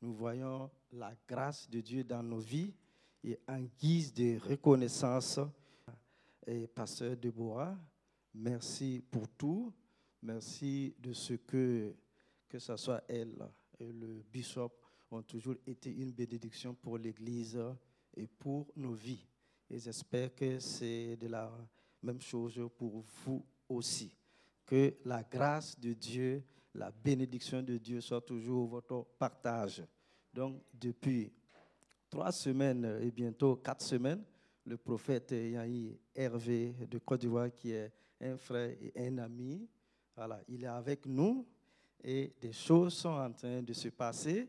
nous voyons la grâce de Dieu dans nos vies et en guise de reconnaissance, et Pasteur Deborah, merci pour tout. Merci de ce que, que ce soit elle et le bishop ont toujours été une bénédiction pour l'Église et pour nos vies. Et j'espère que c'est de la même chose pour vous aussi. Que la grâce de Dieu, la bénédiction de Dieu soit toujours votre partage. Donc, depuis trois semaines et bientôt quatre semaines, le prophète Yahi Hervé de Côte d'Ivoire, qui est un frère et un ami, voilà, il est avec nous et des choses sont en train de se passer.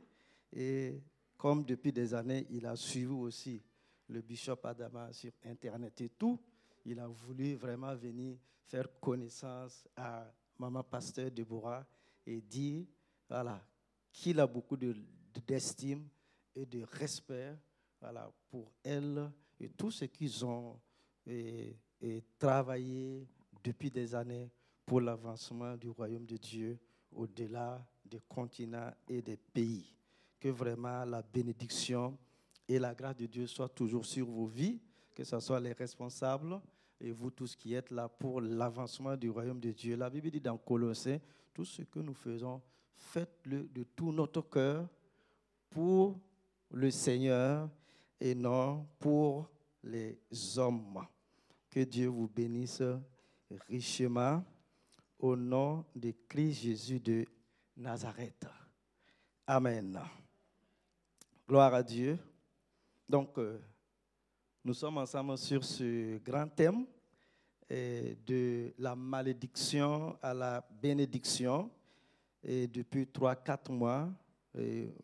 Et comme depuis des années, il a suivi aussi le bishop Adama sur Internet et tout, il a voulu vraiment venir faire connaissance à Maman Pasteur Deborah et dire voilà, qu'il a beaucoup d'estime et de respect voilà, pour elle et tout ce qu'ils ont et, travaillé depuis des années pour l'avancement du royaume de Dieu au-delà des continents et des pays. Que vraiment la bénédiction et la grâce de Dieu soient toujours sur vos vies, que ce soit les responsables et vous tous qui êtes là pour l'avancement du royaume de Dieu. La Bible dit dans Colossiens, tout ce que nous faisons, faites-le de tout notre cœur pour le Seigneur et non pour les hommes. Que Dieu vous bénisse richement au nom de Christ Jésus de Nazareth. Amen. Gloire à Dieu. Donc, euh, nous sommes ensemble sur ce grand thème euh, de la malédiction à la bénédiction. Et depuis 3-4 mois,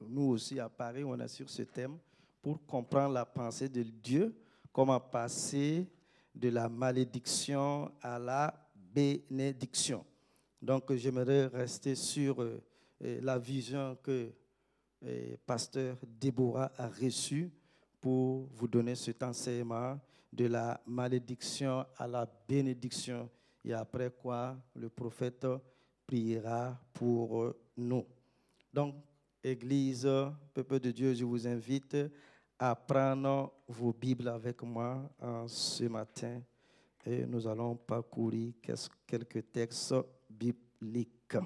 nous aussi à Paris, on est sur ce thème pour comprendre la pensée de Dieu, comment passer de la malédiction à la bénédiction. Donc, j'aimerais rester sur euh, la vision que pasteur Déborah a reçue pour vous donner cet enseignement de la malédiction à la bénédiction. Et après quoi, le prophète priera pour nous. Donc, Église, peuple de Dieu, je vous invite à prendre vos Bibles avec moi ce matin et nous allons parcourir quelques textes bibliques.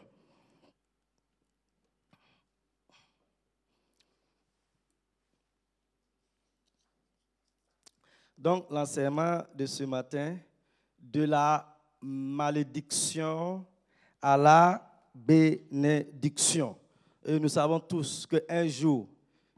Donc, l'enseignement de ce matin, de la malédiction à la bénédiction. Et nous savons tous qu'un jour,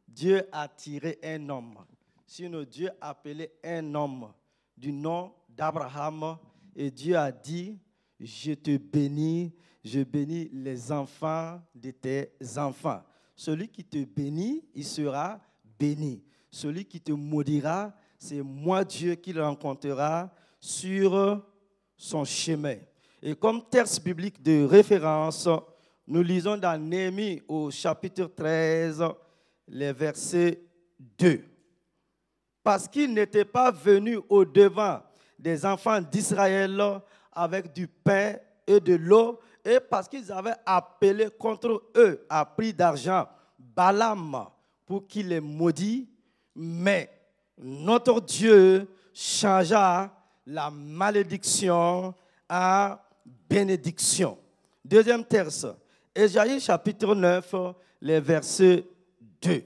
Dieu a tiré un homme. Sinon, Dieu a appelé un homme du nom d'Abraham et Dieu a dit, je te bénis, je bénis les enfants de tes enfants. Celui qui te bénit, il sera béni. Celui qui te maudira, c'est moi Dieu qui le rencontrera sur son chemin. Et comme texte biblique de référence, nous lisons dans Néhémie au chapitre 13, les versets 2. Parce qu'il n'était pas venu au devant des enfants d'Israël avec du pain et de l'eau, et parce qu'ils avaient appelé contre eux à prix d'argent Balaam pour qu'il les maudit, mais notre Dieu changea la malédiction à bénédiction. Deuxième texte, Ésaïe chapitre 9, les versets 2.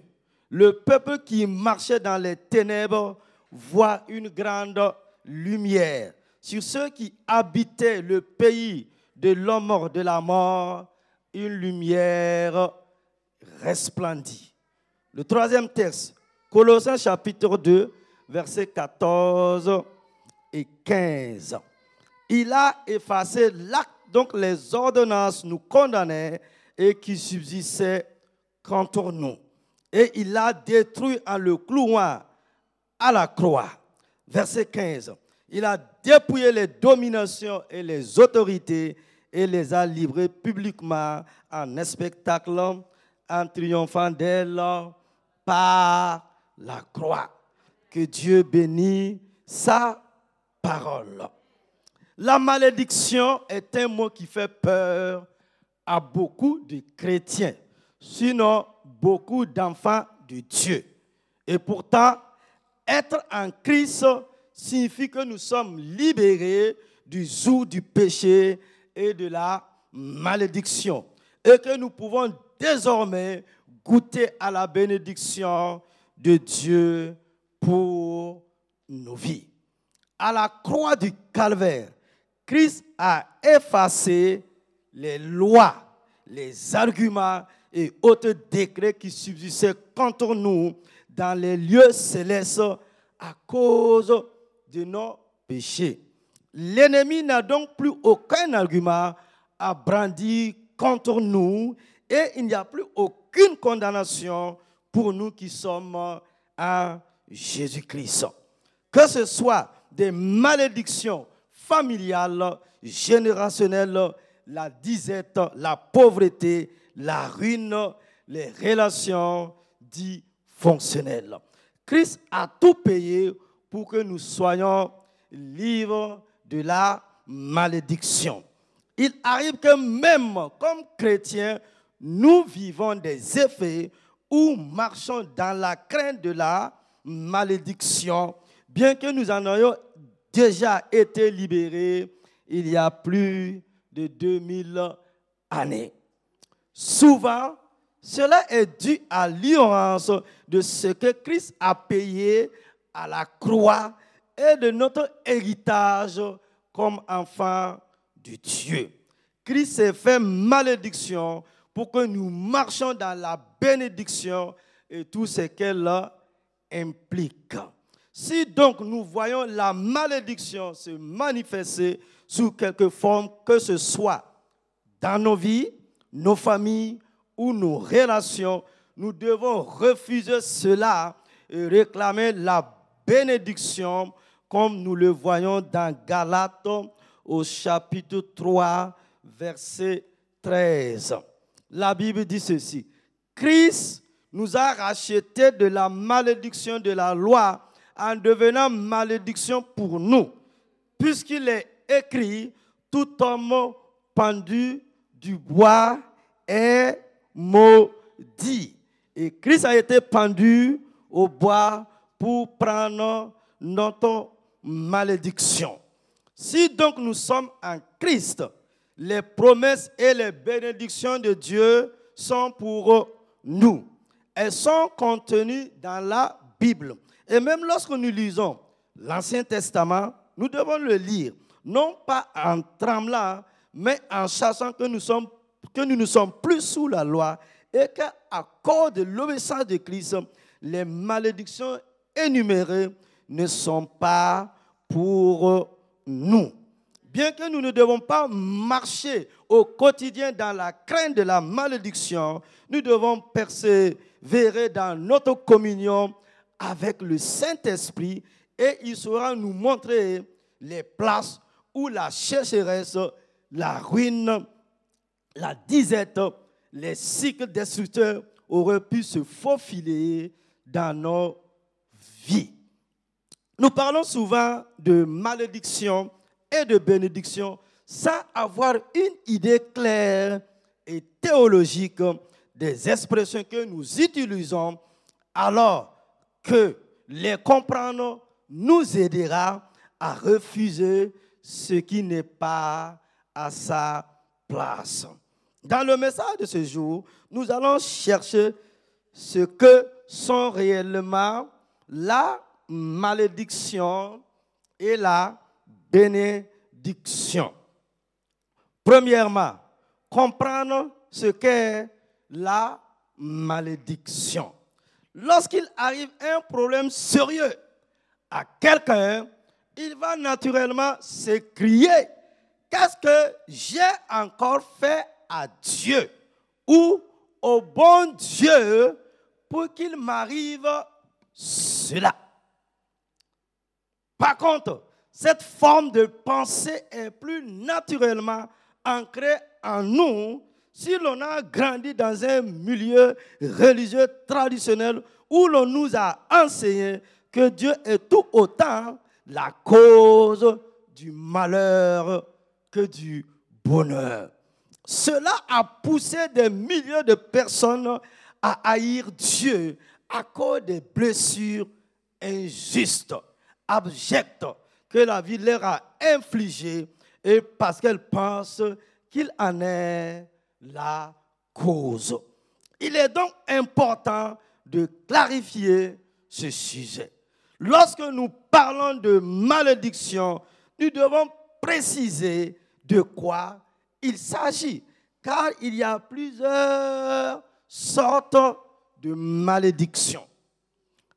Le peuple qui marchait dans les ténèbres voit une grande lumière. Sur ceux qui habitaient le pays de l'homme mort de la mort, une lumière resplendit. Le troisième texte, Colossiens chapitre 2, versets 14 et 15. Il a effacé l'acte, donc les ordonnances nous condamnaient et qui subsistaient contre nous. Et il l'a détruit en le clouant à la croix. Verset 15. Il a dépouillé les dominations et les autorités et les a livrées publiquement en spectacle, en triomphant d'elles par la croix. Que Dieu bénisse sa parole. La malédiction est un mot qui fait peur à beaucoup de chrétiens. sinon beaucoup d'enfants de Dieu. Et pourtant, être en Christ signifie que nous sommes libérés du joug du péché et de la malédiction. Et que nous pouvons désormais goûter à la bénédiction de Dieu pour nos vies. À la croix du calvaire, Christ a effacé les lois, les arguments et autres décrets qui subsistaient contre nous dans les lieux célestes à cause de nos péchés. L'ennemi n'a donc plus aucun argument à brandir contre nous et il n'y a plus aucune condamnation pour nous qui sommes en Jésus-Christ. Que ce soit des malédictions familiales, générationnelles, la disette, la pauvreté, la ruine, les relations dysfonctionnelles. Christ a tout payé pour que nous soyons libres de la malédiction. Il arrive que même comme chrétiens, nous vivons des effets marchons dans la crainte de la malédiction, bien que nous en ayons déjà été libérés il y a plus de 2000 années. Souvent, cela est dû à l'ignorance de ce que Christ a payé à la croix et de notre héritage comme enfant de Dieu. Christ s'est fait malédiction pour que nous marchions dans la bénédiction et tout ce qu'elle implique. Si donc nous voyons la malédiction se manifester sous quelque forme que ce soit dans nos vies, nos familles ou nos relations, nous devons refuser cela et réclamer la bénédiction comme nous le voyons dans Galates au chapitre 3, verset 13. La Bible dit ceci. Christ nous a rachetés de la malédiction de la loi en devenant malédiction pour nous, puisqu'il est écrit, tout homme pendu du bois est maudit. Et Christ a été pendu au bois pour prendre notre malédiction. Si donc nous sommes en Christ, les promesses et les bénédictions de Dieu sont pour nous. Elles sont contenues dans la Bible. Et même lorsque nous lisons l'Ancien Testament, nous devons le lire, non pas en tremblant, mais en sachant que nous, ne sommes plus sous la loi et qu'à cause de l'obéissance de Christ, les malédictions énumérées ne sont pas pour nous. Bien que nous ne devons pas marcher au quotidien dans la crainte de la malédiction, nous devons persévérer dans notre communion avec le Saint-Esprit et il saura nous montrer les places où la chercheresse, la ruine, la disette, les cycles destructeurs auraient pu se faufiler dans nos vies. Nous parlons souvent de malédiction et de bénédiction sans avoir une idée claire et théologique des expressions que nous utilisons, alors que les comprendre nous aidera à refuser ce qui n'est pas à sa place. Dans le message de ce jour, nous allons chercher ce que sont réellement la malédiction et la bénédiction. Premièrement, comprendre ce qu'est la malédiction. Lorsqu'il arrive un problème sérieux à quelqu'un, il va naturellement s'écrier, qu'est-ce que j'ai encore fait à Dieu ou au bon Dieu pour qu'il m'arrive cela? Par contre, cette forme de pensée est plus naturellement ancrée en nous si l'on a grandi dans un milieu religieux traditionnel où l'on nous a enseigné que Dieu est tout autant la cause du malheur que du bonheur. Cela a poussé des milliers de personnes à haïr Dieu à cause des blessures injustes, abjectes que la vie leur a infligées et parce qu'elles pensent qu'il en est la cause. Il est donc important de clarifier ce sujet. Lorsque nous parlons de malédiction, nous devons préciser de quoi il s'agit, car il y a plusieurs sortes de malédictions.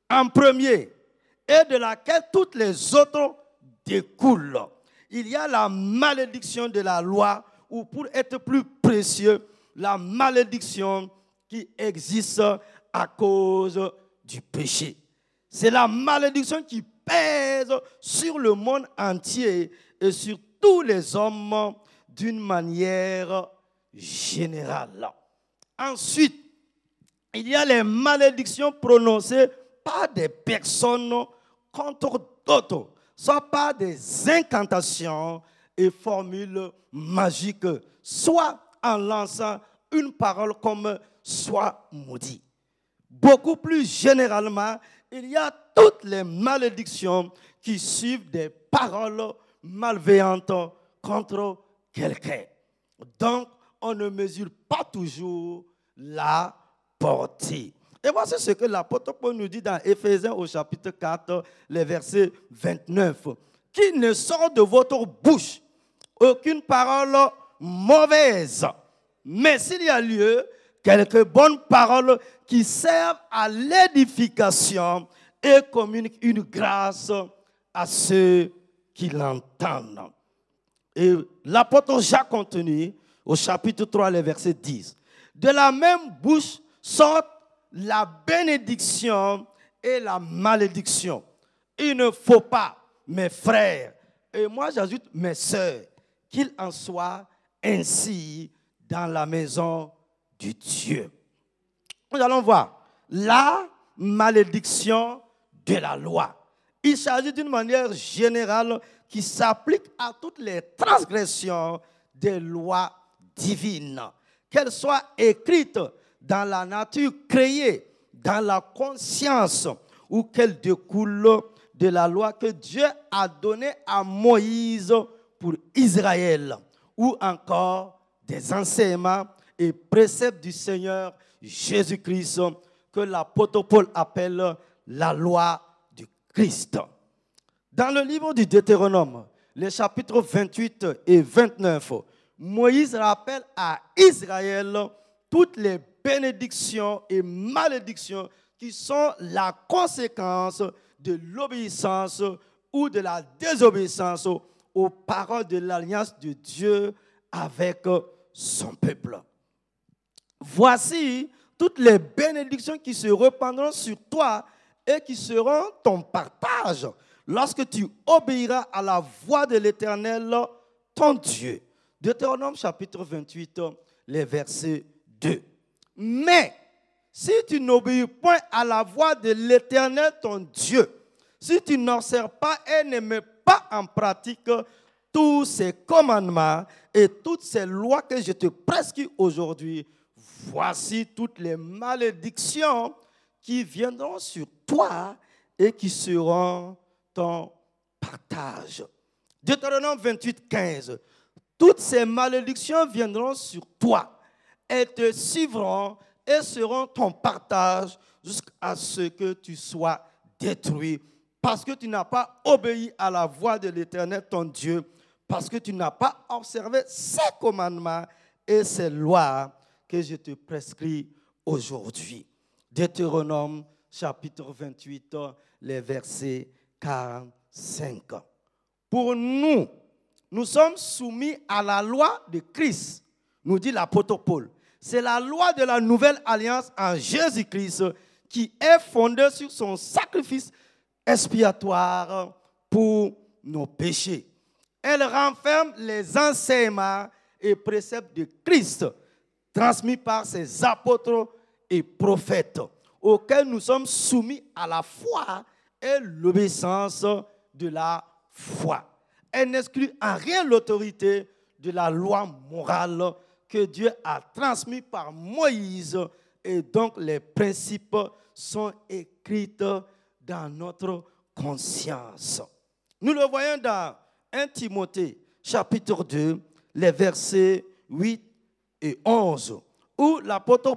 En premier, et de laquelle toutes les autres découlent, il y a la malédiction de la loi, ou pour être plus précieux, la malédiction qui existe à cause du péché. C'est la malédiction qui pèse sur le monde entier et sur tous les hommes d'une manière générale. Ensuite, il y a les malédictions prononcées par des personnes contre d'autres, soit par des incantations et formules magiques, soit en lançant une parole comme soit maudit. Beaucoup plus généralement, il y a toutes les malédictions qui suivent des paroles malveillantes contre quelqu'un. Donc, on ne mesure pas toujours la portée. Et voici ce que l'apôtre Paul nous dit dans Éphésiens au chapitre 4, les versets 29. Qu'il ne sort de votre bouche aucune parole mauvaise, mais s'il y a lieu, quelques bonnes paroles qui servent à l'édification et communiquent une grâce à ceux qui l'entendent. Et l'apôtre Jacques continue au chapitre 3, le verset 10. De la même bouche sortent la bénédiction et la malédiction. Il ne faut pas, mes frères, et moi j'ajoute mes sœurs, qu'il en soit ainsi dans la maison du Dieu. Nous allons voir la malédiction de la loi. Il s'agit d'une manière générale qui s'applique à toutes les transgressions des lois divines, qu'elles soient écrites dans la nature créée, dans la conscience, ou qu'elles découlent de la loi que Dieu a donnée à Moïse pour Israël, ou encore des enseignements et préceptes du Seigneur Jésus-Christ que l'apôtre Paul appelle la loi du Christ. Dans le livre du Deutéronome, les chapitres 28 et 29, Moïse rappelle à Israël toutes les bénédictions et malédictions qui sont la conséquence de l'obéissance ou de la désobéissance aux paroles de l'alliance de Dieu avec son peuple. Voici toutes les bénédictions qui se répandront sur toi et qui seront ton partage lorsque tu obéiras à la voix de l'Éternel, ton Dieu. Deutéronome chapitre 28, les versets 2. Mais si tu n'obéis point à la voix de l'Éternel, ton Dieu, si tu n'observes pas et ne mets pas en pratique tous ces commandements et toutes ces lois que je te prescris aujourd'hui, voici toutes les malédictions qui viendront sur toi et qui seront ton partage. Deutéronome 28, 15. Toutes ces malédictions viendront sur toi et te suivront et seront ton partage jusqu'à ce que tu sois détruit parce que tu n'as pas obéi à la voix de l'Éternel, ton Dieu, parce que tu n'as pas observé ses commandements et ses lois que je te prescris aujourd'hui. Deutéronome chapitre 28, les versets 45. Pour nous, nous sommes soumis à la loi de Christ, nous dit l'apôtre Paul. C'est la loi de la nouvelle alliance en Jésus-Christ qui est fondée sur son sacrifice expiatoire pour nos péchés. Elle renferme les enseignements et préceptes de Christ transmis par ses apôtres et prophètes, auxquels nous sommes soumis à la foi et l'obéissance de la foi. Elle n'exclut en rien l'autorité de la loi morale que Dieu a transmis par Moïse et donc les principes sont écrits dans notre conscience. Nous le voyons dans 1 Timothée chapitre 2, les versets 8 et 11, où l'apôtre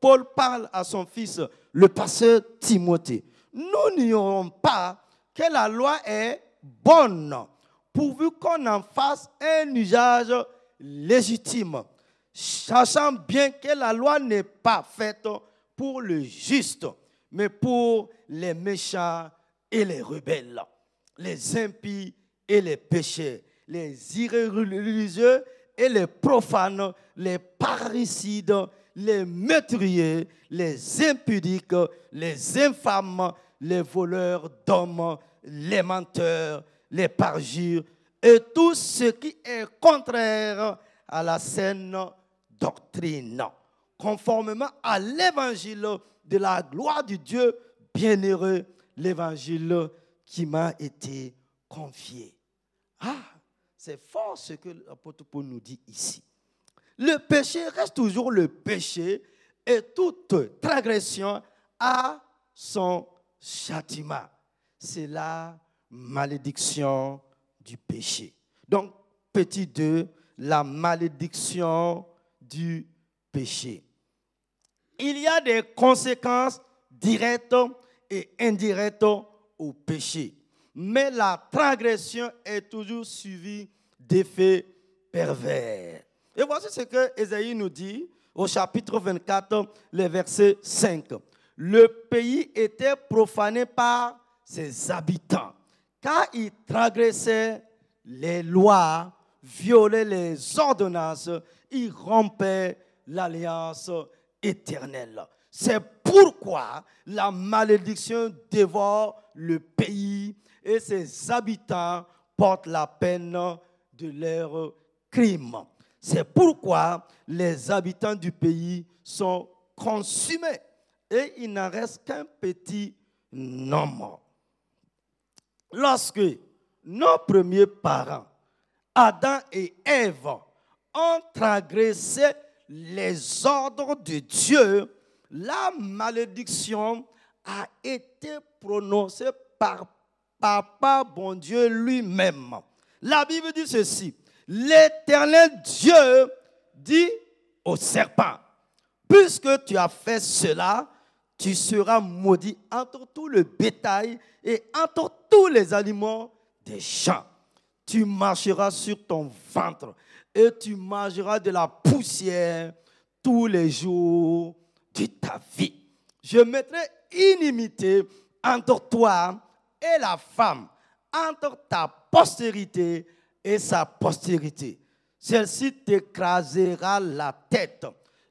Paul parle à son fils, le pasteur Timothée. Nous n'ignorons pas que la loi est bonne, pourvu qu'on en fasse un usage légitime, sachant bien que la loi n'est pas faite pour le juste, mais pour les méchants et les rebelles, les impies et les péchés, les irréligieux et les profanes, les parricides, les meurtriers, les impudiques, les infâmes, les voleurs d'hommes, les menteurs, les parjures et tout ce qui est contraire à la saine doctrine, conformément à l'évangile de la gloire du Dieu bienheureux, l'évangile qui m'a été confié. Ah, c'est fort ce que l'apôtre Paul nous dit ici. Le péché reste toujours le péché et toute transgression a son châtiment. C'est la malédiction du péché. Donc, petit 2, la malédiction du péché. Il y a des conséquences directes et indirectes au péché. Mais la transgression est toujours suivie d'effets pervers. Et voici ce que Ésaïe nous dit au chapitre 24, le verset 5. Le pays était profané par ses habitants, car ils transgressaient les lois, violaient les ordonnances, ils rompaient l'alliance éternelle. C'est pourquoi la malédiction dévore le pays et ses habitants portent la peine de leurs crimes. C'est pourquoi les habitants du pays sont consumés et il n'en reste qu'un petit nombre. Lorsque nos premiers parents, Adam et Ève, ont transgressé les ordres de Dieu, la malédiction a été prononcée par Papa bon Dieu lui-même. La Bible dit ceci. L'éternel Dieu dit au serpent, puisque tu as fait cela, tu seras maudit entre tout le bétail et entre tous les aliments des champs. Tu marcheras sur ton ventre et tu mangeras de la poussière tous les jours de ta vie. Je mettrai inimité entre toi et la femme, entre ta postérité et sa postérité. Celle-ci t'écrasera la tête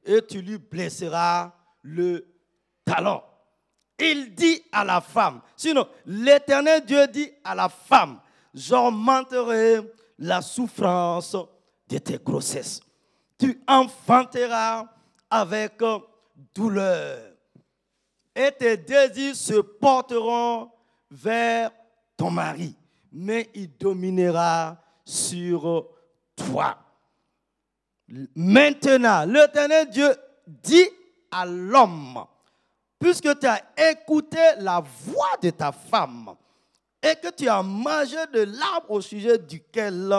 et tu lui blesseras le talon. Il dit à la femme, sinon l'éternel Dieu dit à la femme, j'augmenterai la souffrance de tes grossesses. Tu enfanteras avec douleur et tes désirs se porteront vers ton mari, mais il dominera sur toi. Maintenant, l'éternel Dieu dit à l'homme, puisque tu as écouté la voix de ta femme et que tu as mangé de l'arbre au sujet duquel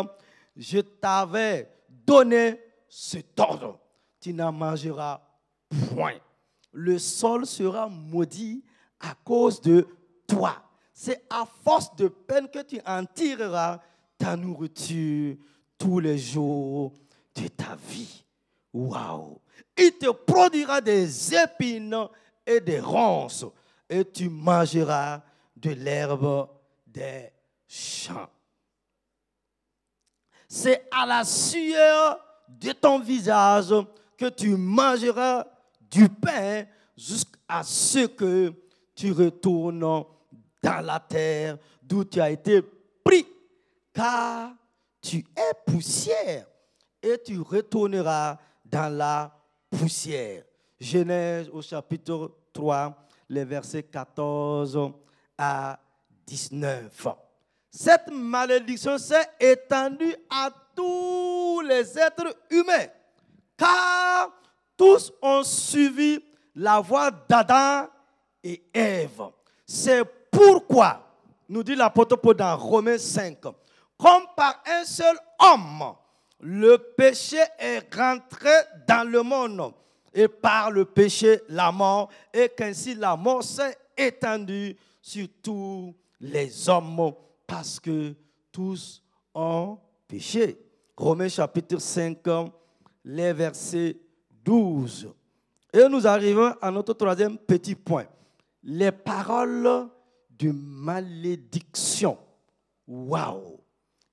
je t'avais donné cet ordre, tu n'en mangeras point. Le sol sera maudit à cause de toi. C'est à force de peine que tu en tireras ta nourriture tous les jours de ta vie. Waouh! Il te produira des épines et des ronces, et tu mangeras de l'herbe C'est à la sueur de ton visage que tu mangeras du pain jusqu'à ce que tu retournes dans la terre d'où tu as été pris car tu es poussière et tu retourneras dans la poussière. Genèse au chapitre 3, les versets 14 à 19. Cette malédiction s'est étendue à tous les êtres humains, car tous ont suivi la voie d'Adam et Ève. C'est pourquoi, nous dit l'apôtre Paul dans Romains 5, comme par un seul homme, le péché est rentré dans le monde et par le péché la mort, et qu'ainsi la mort s'est étendue sur tous les hommes parce que tous ont péché. Romains chapitre 5, les versets 12. Et nous arrivons à notre troisième petit point. Les paroles de malédiction. Waouh!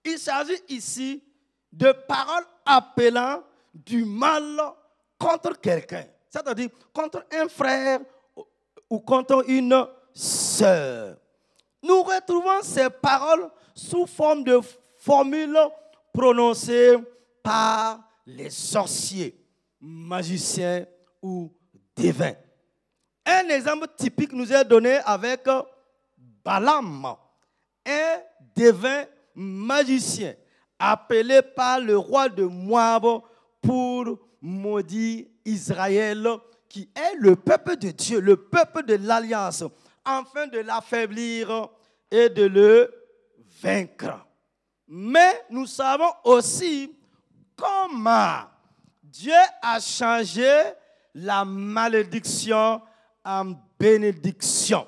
Il s'agit ici de paroles appelant du mal contre quelqu'un. C'est-à-dire contre un frère ou contre une sœur. Nous retrouvons ces paroles sous forme de formules prononcées par les sorciers, magiciens ou divins. Un exemple typique nous est donné avec Balaam, un divin magicien appelé par le roi de Moab pour maudire Israël, qui est le peuple de Dieu, le peuple de l'alliance, afin de l'affaiblir et de le vaincre. Mais nous savons aussi comment Dieu a changé la malédiction en bénédiction.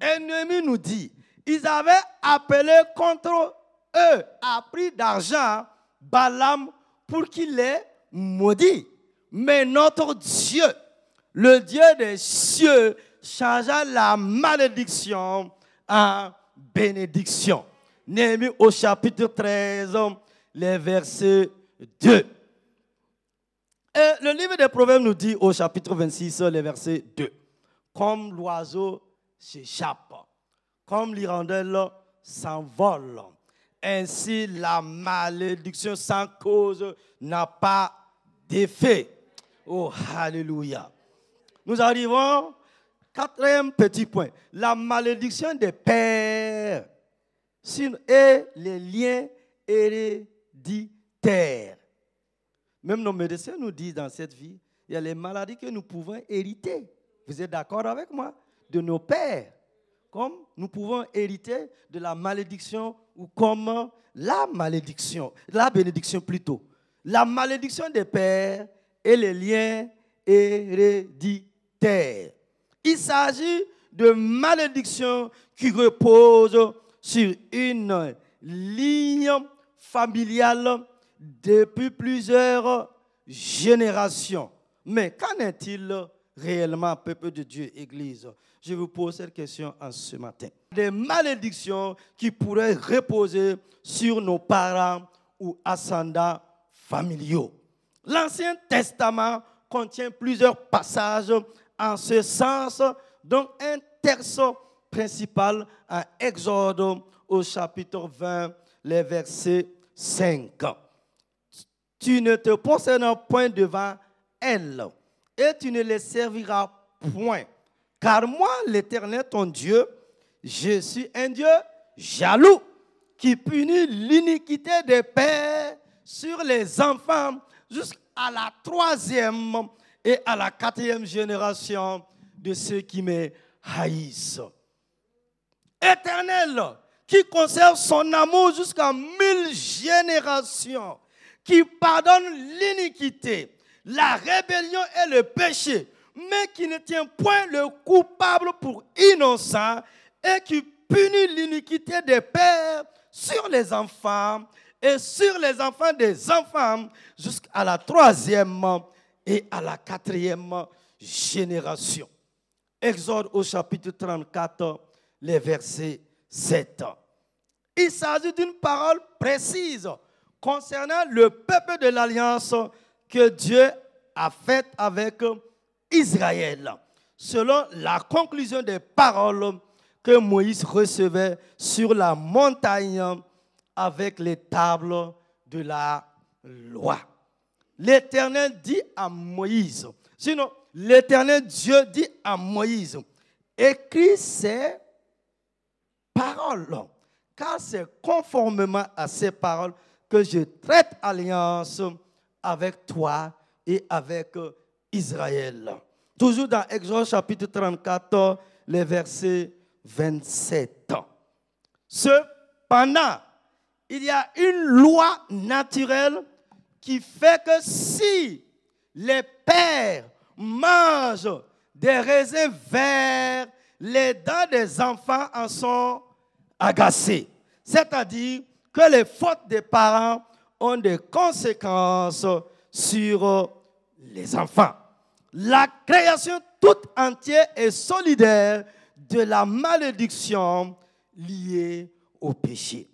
Ennemi nous dit, ils avaient appelé contre eux à prix d'argent Balaam pour qu'il les maudit. Mais notre Dieu, le Dieu des cieux, changea la malédiction en bénédiction. Néhémie au chapitre 13, les versets 2. Et le livre des Proverbes nous dit au chapitre 26, les versets 2. Comme l'oiseau s'échappe, comme l'hirondelle s'envole, ainsi la malédiction sans cause n'a pas d'effet. Oh, alléluia. Nous arrivons Quatrième petit point, la malédiction des pères et les liens héréditaires. Même nos médecins nous disent dans cette vie, il y a les maladies que nous pouvons hériter. Vous êtes d'accord avec moi? De nos pères. Comme nous pouvons hériter de la malédiction ou comme la malédiction, la bénédiction plutôt. La malédiction des pères et les liens héréditaires. Il s'agit de malédictions qui reposent sur une ligne familiale depuis plusieurs générations. Mais qu'en est-il réellement, peuple de Dieu, Église? Je vous pose cette question en ce matin. Des malédictions qui pourraient reposer sur nos parents ou ascendants familiaux. L'Ancien Testament contient plusieurs passages en ce sens, donc un texte principal en Exode au chapitre 20, les versets 5. Tu ne te poseras point devant elles et tu ne les serviras point. Car moi, l'Éternel, ton Dieu, je suis un Dieu jaloux qui punit l'iniquité des pères sur les enfants jusqu'à la troisième et à la quatrième génération de ceux qui me haïssent. Éternel, qui conserve son amour jusqu'à mille générations, qui pardonne l'iniquité, la rébellion et le péché, mais qui ne tient point le coupable pour innocent et qui punit l'iniquité des pères sur les enfants et sur les enfants des enfants jusqu'à la troisième et à la quatrième génération. Exode au chapitre 34, les versets 7. Il s'agit d'une parole précise concernant le peuple de l'alliance que Dieu a faite avec Israël, selon la conclusion des paroles que Moïse recevait sur la montagne avec les tables de la loi l'Éternel dit à Moïse, sinon l'Éternel Dieu dit à Moïse, écris ces paroles, car c'est conformément à ces paroles que je traite alliance avec toi et avec Israël. Toujours dans Exode chapitre 34, les versets 27. Cependant, il y a une loi naturelle qui fait que si les pères mangent des raisins verts, les dents des enfants en sont agacées. C'est-à-dire que les fautes des parents ont des conséquences sur les enfants. La création toute entière est solidaire de la malédiction liée au péché.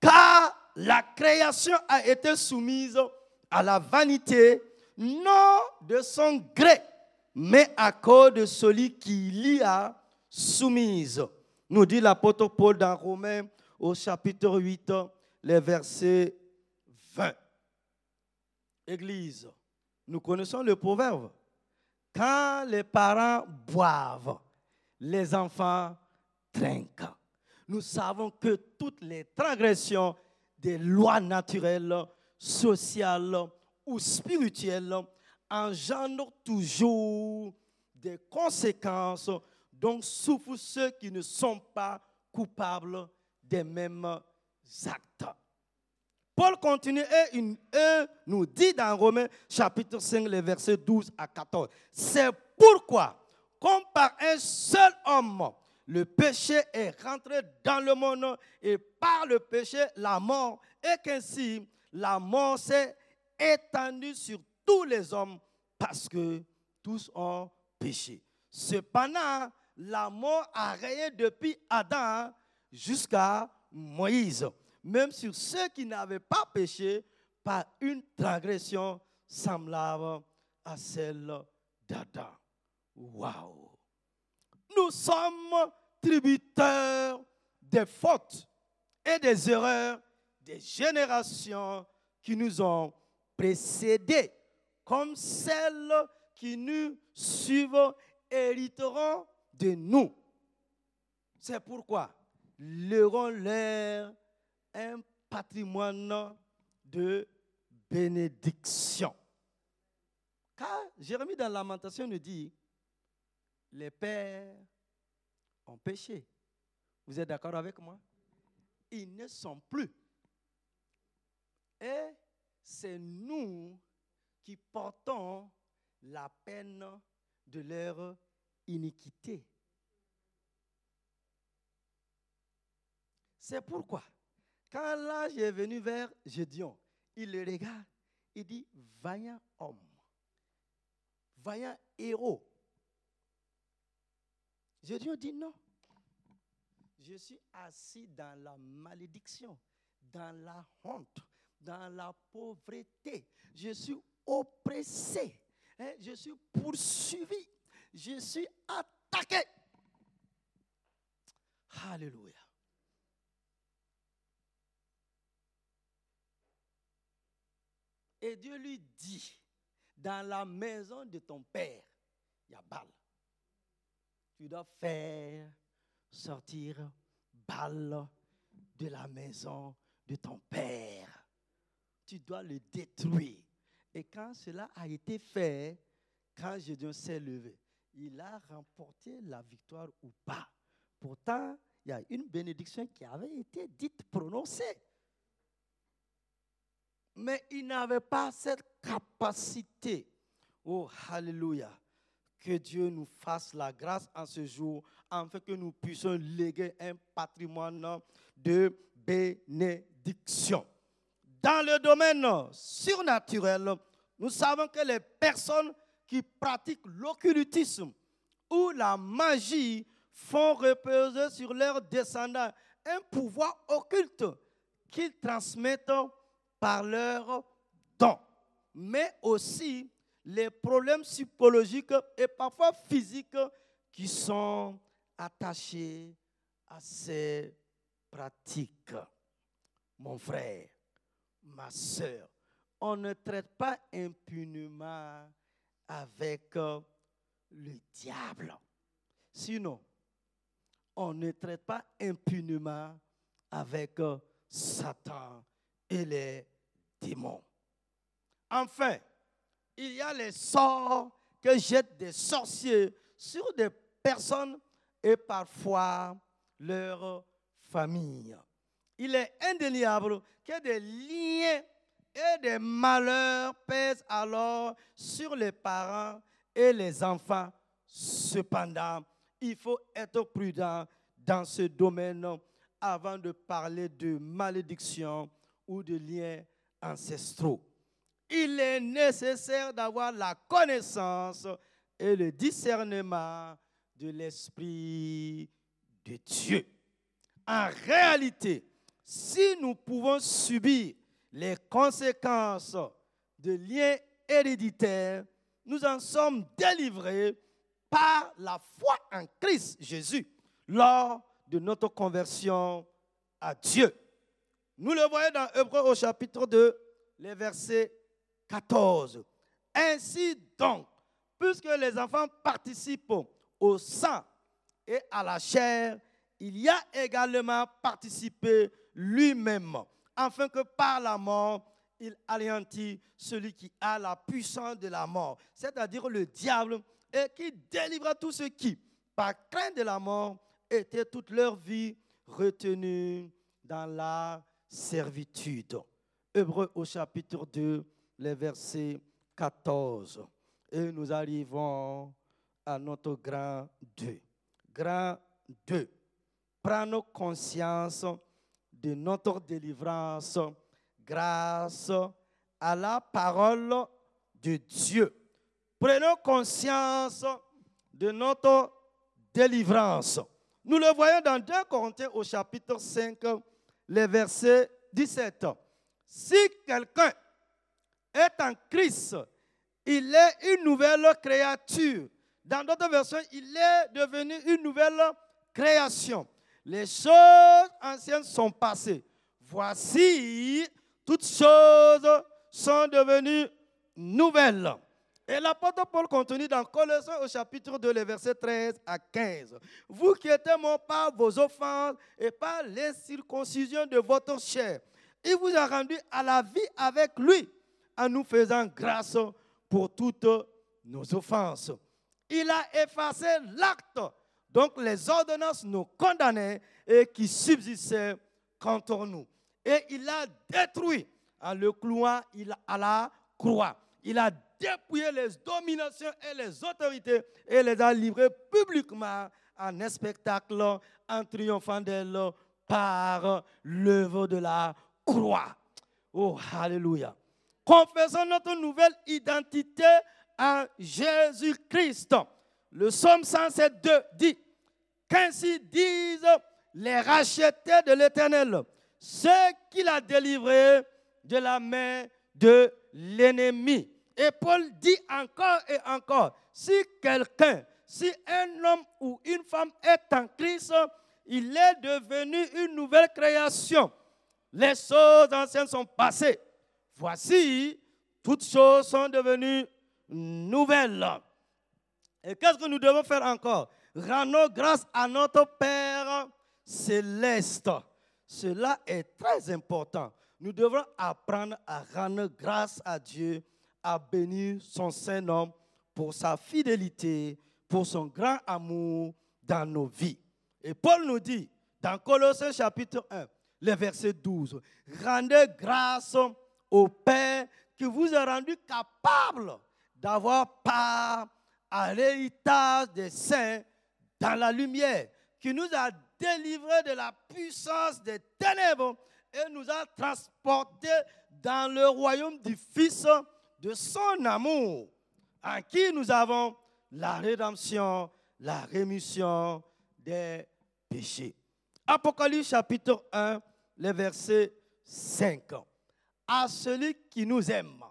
Car la création a été soumise à la vanité, non de son gré, mais à cause de celui qui l'y a soumise. Nous dit l'apôtre Paul dans Romains au chapitre 8, les versets 20. Église, nous connaissons le proverbe. Quand les parents boivent, les enfants trinquent. Nous savons que toutes les transgressions des lois naturelles, sociales ou spirituelles engendrent toujours des conséquences dont souffrent ceux qui ne sont pas coupables des mêmes actes. Paul continue et, nous dit dans Romains chapitre 5, les versets 12 à 14. C'est pourquoi, comme par un seul homme, le péché est rentré dans le monde et par le péché, la mort, et qu'ainsi la mort s'est étendue sur tous les hommes parce que tous ont péché. Cependant, la mort a rayé depuis Adam jusqu'à Moïse même sur ceux qui n'avaient pas péché par une transgression semblable à celle d'Adam. Waouh! Nous sommes tributaires des fautes et des erreurs des générations qui nous ont précédés, comme celles qui nous suivent hériteront de nous. C'est pourquoi leur l'air un patrimoine de bénédiction. Car Jérémie dans Lamentation nous dit, les pères ont péché. Vous êtes d'accord avec moi? Ils ne sont plus. Et c'est nous qui portons la peine de leur iniquité. C'est pourquoi quand l'ange est venu vers Gédion, il le regarde, il dit, vaillant homme, vaillant héros. Gédion dit non. Je suis assis dans la malédiction, dans la honte, dans la pauvreté. Je suis oppressé. Hein, je suis poursuivi. Je suis attaqué. Alléluia. Et Dieu lui dit, dans la maison de ton père, il y a Baal. Tu dois faire sortir Baal de la maison de ton père. Tu dois le détruire. Et quand cela a été fait, quand Gédéon s'est levé, il a remporté la victoire ou pas. Pourtant, il y a une bénédiction qui avait été dite, prononcée mais il n'avait pas cette capacité. Oh, Alléluia. Que Dieu nous fasse la grâce en ce jour, afin que nous puissions léguer un patrimoine de bénédiction. Dans le domaine surnaturel, nous savons que les personnes qui pratiquent l'occultisme ou la magie font reposer sur leurs descendants un pouvoir occulte qu'ils transmettent par leurs dons, mais aussi les problèmes psychologiques et parfois physiques qui sont attachés à ces pratiques. Mon frère, ma soeur, on ne traite pas impunément avec le diable. Sinon, on ne traite pas impunément avec Satan et les Enfin, il y a les sorts que jettent des sorciers sur des personnes et parfois leur famille. Il est indéniable que des liens et des malheurs pèsent alors sur les parents et les enfants. Cependant, il faut être prudent dans ce domaine avant de parler de malédiction ou de liens ancestraux. Il est nécessaire d'avoir la connaissance et le discernement de l'Esprit de Dieu. En réalité, si nous pouvons subir les conséquences de liens héréditaires, nous en sommes délivrés par la foi en Christ Jésus lors de notre conversion à Dieu. Nous le voyons dans Hébreu au chapitre 2, les versets 14. Ainsi donc, puisque les enfants participent au sang et à la chair, il y a également participé lui-même, afin que par la mort, il anéantit celui qui a la puissance de la mort, c'est-à-dire le diable, et qui délivra tous ceux qui, par crainte de la mort, étaient toute leur vie retenus dans la servitude. Hébreu au chapitre 2, les versets 14. Et nous arrivons à notre grand 2. Grand 2. Prends conscience de notre délivrance grâce à la parole de Dieu. Prenons conscience de notre délivrance. Nous le voyons dans 2 Corinthiens au chapitre 5, les versets 17. Si quelqu'un est en Christ, il est une nouvelle créature. Dans d'autres versions, il est devenu une nouvelle création. Les choses anciennes sont passées. Voici, toutes choses sont devenues nouvelles. Et l'apôtre Paul continue dans Colossiens au chapitre 2, les versets 13 à 15. Vous qui êtes morts par vos offenses et par les circoncisions de votre chair, il vous a rendu à la vie avec lui en nous faisant grâce pour toutes nos offenses. Il a effacé l'acte, donc les ordonnances nous condamnaient et qui subsistaient contre nous. Et il a détruit en le clouant à la croix. Il a dépouillé les dominations et les autorités et les a livrées publiquement en un spectacle en triomphant d'elles par l'œuvre de la croix. Oh, Alléluia. Confessons notre nouvelle identité en Jésus-Christ. Le psaume 107, dit Qu'ainsi disent les rachetés de l'Éternel, ceux qu'il a délivrés de la main de l'ennemi. Et Paul dit encore et encore, si quelqu'un, si un homme ou une femme est en Christ, il est devenu une nouvelle création. Les choses anciennes sont passées. Voici, toutes choses sont devenues nouvelles. Et qu'est-ce que nous devons faire encore? Rendons grâce à notre Père céleste. Cela est très important. Nous devons apprendre à rendre grâce à Dieu, à bénir son Saint-Nom pour sa fidélité, pour son grand amour dans nos vies. Et Paul nous dit dans Colossiens chapitre 1, le verset 12. Rendez grâce au Père qui vous a rendu capable d'avoir part à l'héritage des saints dans la lumière, qui nous a délivrés de la puissance des ténèbres et nous a transportés dans le royaume du Fils de son amour, en qui nous avons la rédemption, la rémission des péchés. Apocalypse chapitre 1, le verset 5. À celui qui nous aime,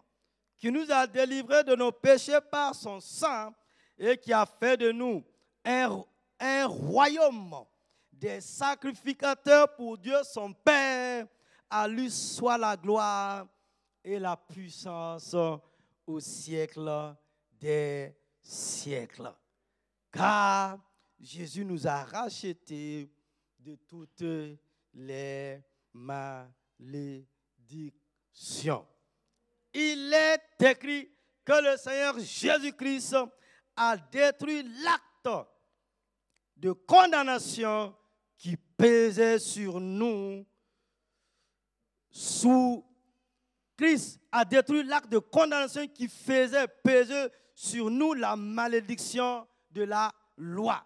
qui nous a délivrés de nos péchés par son sang et qui a fait de nous un, un royaume des sacrificateurs pour Dieu son Père. À lui soit la gloire et la puissance au siècle des siècles. Car Jésus nous a rachetés de toutes les malédictions. Il est écrit que le Seigneur Jésus-Christ a détruit l'acte de condamnation qui pesait sur nous. Sous Christ a détruit l'acte de condamnation qui faisait peser sur nous la malédiction de la loi.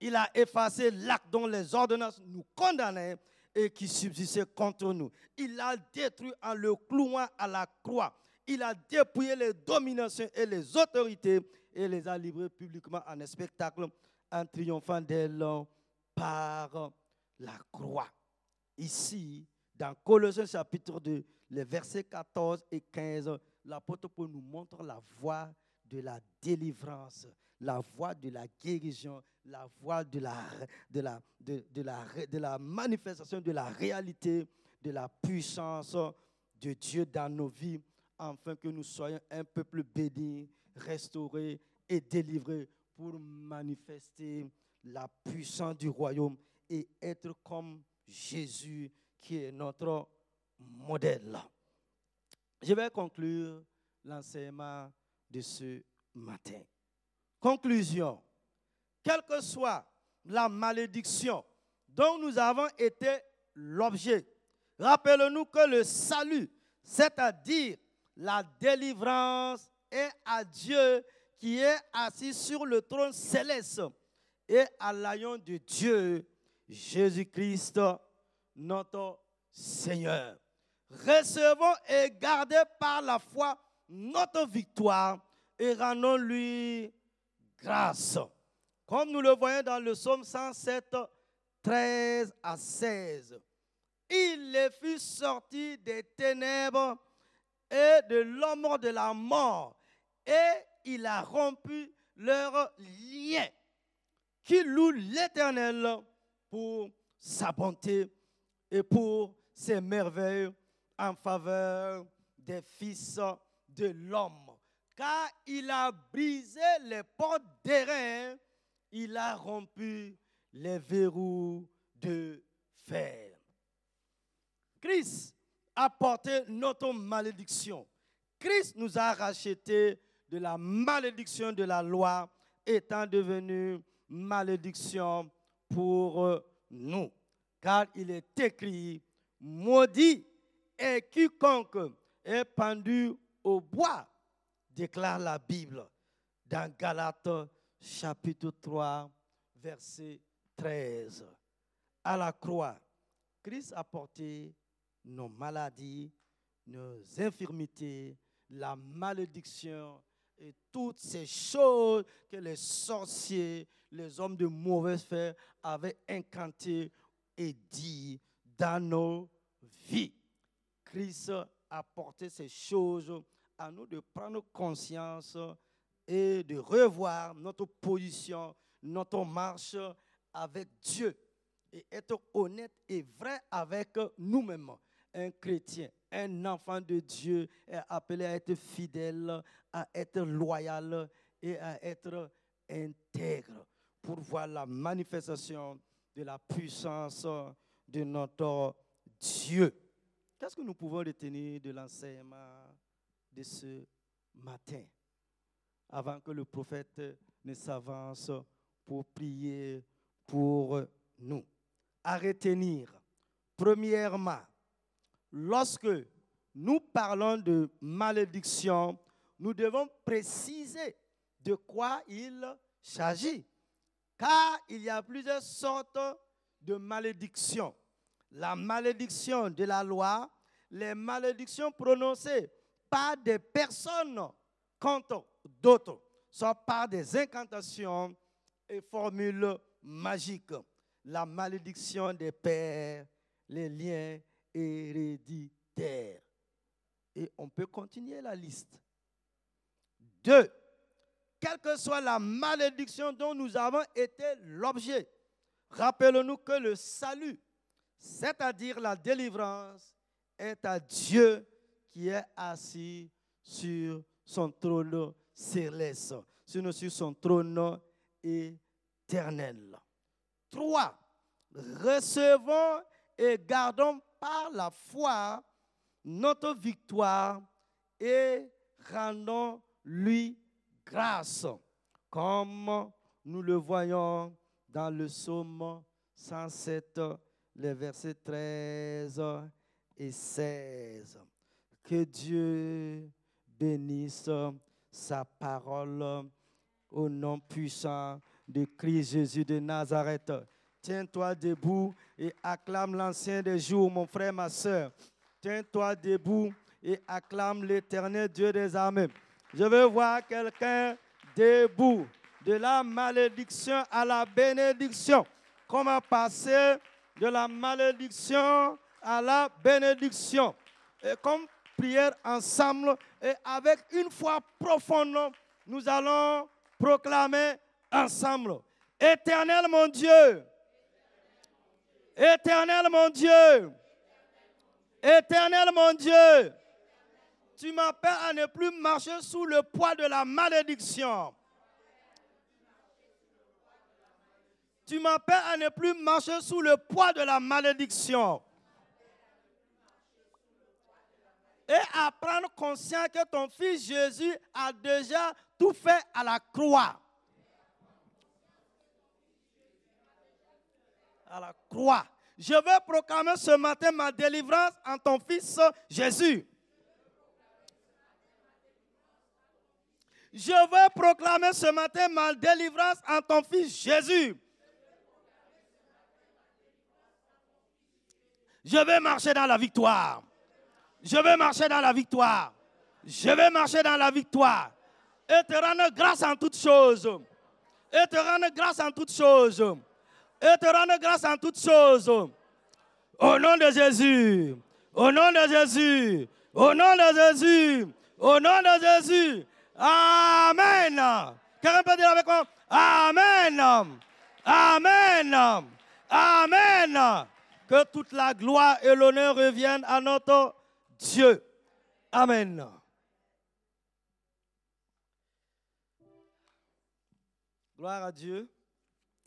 Il a effacé l'acte dont les ordonnances nous condamnaient et qui subsistait contre nous. Il l'a détruit en le clouant à la croix. Il a dépouillé les dominations et les autorités et les a livrées publiquement en spectacle en triomphant d'elles par la croix. Ici, dans Colossiens chapitre 2, les versets 14 et 15, l'apôtre Paul nous montre la voie de la délivrance, la voie de la guérison, la voie de la, de de la manifestation de la réalité, de la puissance de Dieu dans nos vies, afin que nous soyons un peuple béni, restauré et délivré pour manifester la puissance du royaume et être comme Jésus qui est notre modèle. Je vais conclure l'enseignement de ce matin. Conclusion. Quelle que soit la malédiction dont nous avons été l'objet, rappelons-nous que le salut, c'est-à-dire la délivrance, est à Dieu qui est assis sur le trône céleste et à l'agneau de Dieu, Jésus-Christ, notre Seigneur. Recevons et gardez par la foi notre victoire et rendons-lui grâce. Comme nous le voyons dans le psaume 107, 13 à 16. Il les fut sorti des ténèbres et de l'ombre de la mort, et il a rompu leurs liens. Qui loue l'Éternel pour sa bonté et pour ses merveilles en faveur des fils de l'homme. Car il a brisé les portes d'airain, il a rompu les verrous de fer. Christ a porté notre malédiction. Christ nous a racheté de la malédiction de la loi, étant devenu malédiction pour nous. Car il est écrit, maudit et quiconque est pendu au bois, déclare la Bible dans Galates chapitre 3, verset 13. À la croix, Christ a porté nos maladies, nos infirmités, la malédiction et toutes ces choses que les sorciers, les hommes de mauvaise foi avaient incantées et dit dans nos vies. Christ a porté ces choses à nous de prendre conscience et de revoir notre position, notre marche avec Dieu et être honnête et vrai avec nous-mêmes. Un chrétien, un enfant de Dieu est appelé à être fidèle, à être loyal et à être intègre pour voir la manifestation de la puissance de notre Dieu. Qu'est-ce que nous pouvons retenir de l'enseignement de ce matin? Avant que le prophète ne s'avance pour prier pour nous À retenir, premièrement, lorsque nous parlons de malédiction, nous devons préciser de quoi il s'agit. Car il y a plusieurs sortes de malédictions la malédiction de la loi, les malédictions prononcées par des personnes contre d'autres, soit par des incantations et formules magiques. La malédiction des pères, les liens héréditaires. Et on peut continuer la liste. Deux, quelle que soit la malédiction dont nous avons été l'objet, rappelons-nous que le salut c'est-à-dire la délivrance, est à Dieu qui est assis sur son trône céleste, sur son trône éternel. Trois, recevons et gardons par la foi notre victoire et rendons lui grâce, comme nous le voyons dans le psaume 107, les versets 13 et 16. Que Dieu bénisse sa parole au nom puissant de Christ Jésus de Nazareth. Tiens-toi debout et acclame l'ancien des jours, mon frère, ma soeur. Tiens-toi debout et acclame l'éternel Dieu des armées. Je veux voir quelqu'un debout, de la malédiction à la bénédiction. Comment passer de la malédiction à la bénédiction? Prière ensemble et avec une foi profonde, nous allons proclamer ensemble. Éternel mon Dieu. Éternel mon Dieu. Éternel mon Dieu. Tu m'appelles à ne plus marcher sous le poids de la malédiction. Tu m'appelles à ne plus marcher sous le poids de la malédiction. Et à prendre conscience que ton fils Jésus a déjà tout fait à la croix. À la croix. Je veux proclamer ce matin ma délivrance en ton fils Jésus. Je veux proclamer ce matin ma délivrance en ton fils Jésus. Je vais marcher dans la victoire. Je vais marcher dans la victoire. Je vais marcher dans la victoire. Et te rendre grâce en toutes choses. Et te rendre grâce en toutes choses. Et te rendre grâce en toutes choses. Au nom de Jésus. Au nom de Jésus. Au nom de Jésus. Au nom de Jésus. Amen. Quelqu'un peut dire avec moi Amen. Amen. Amen. Que toute la gloire et l'honneur reviennent à notre Dieu. Amen. Gloire à Dieu.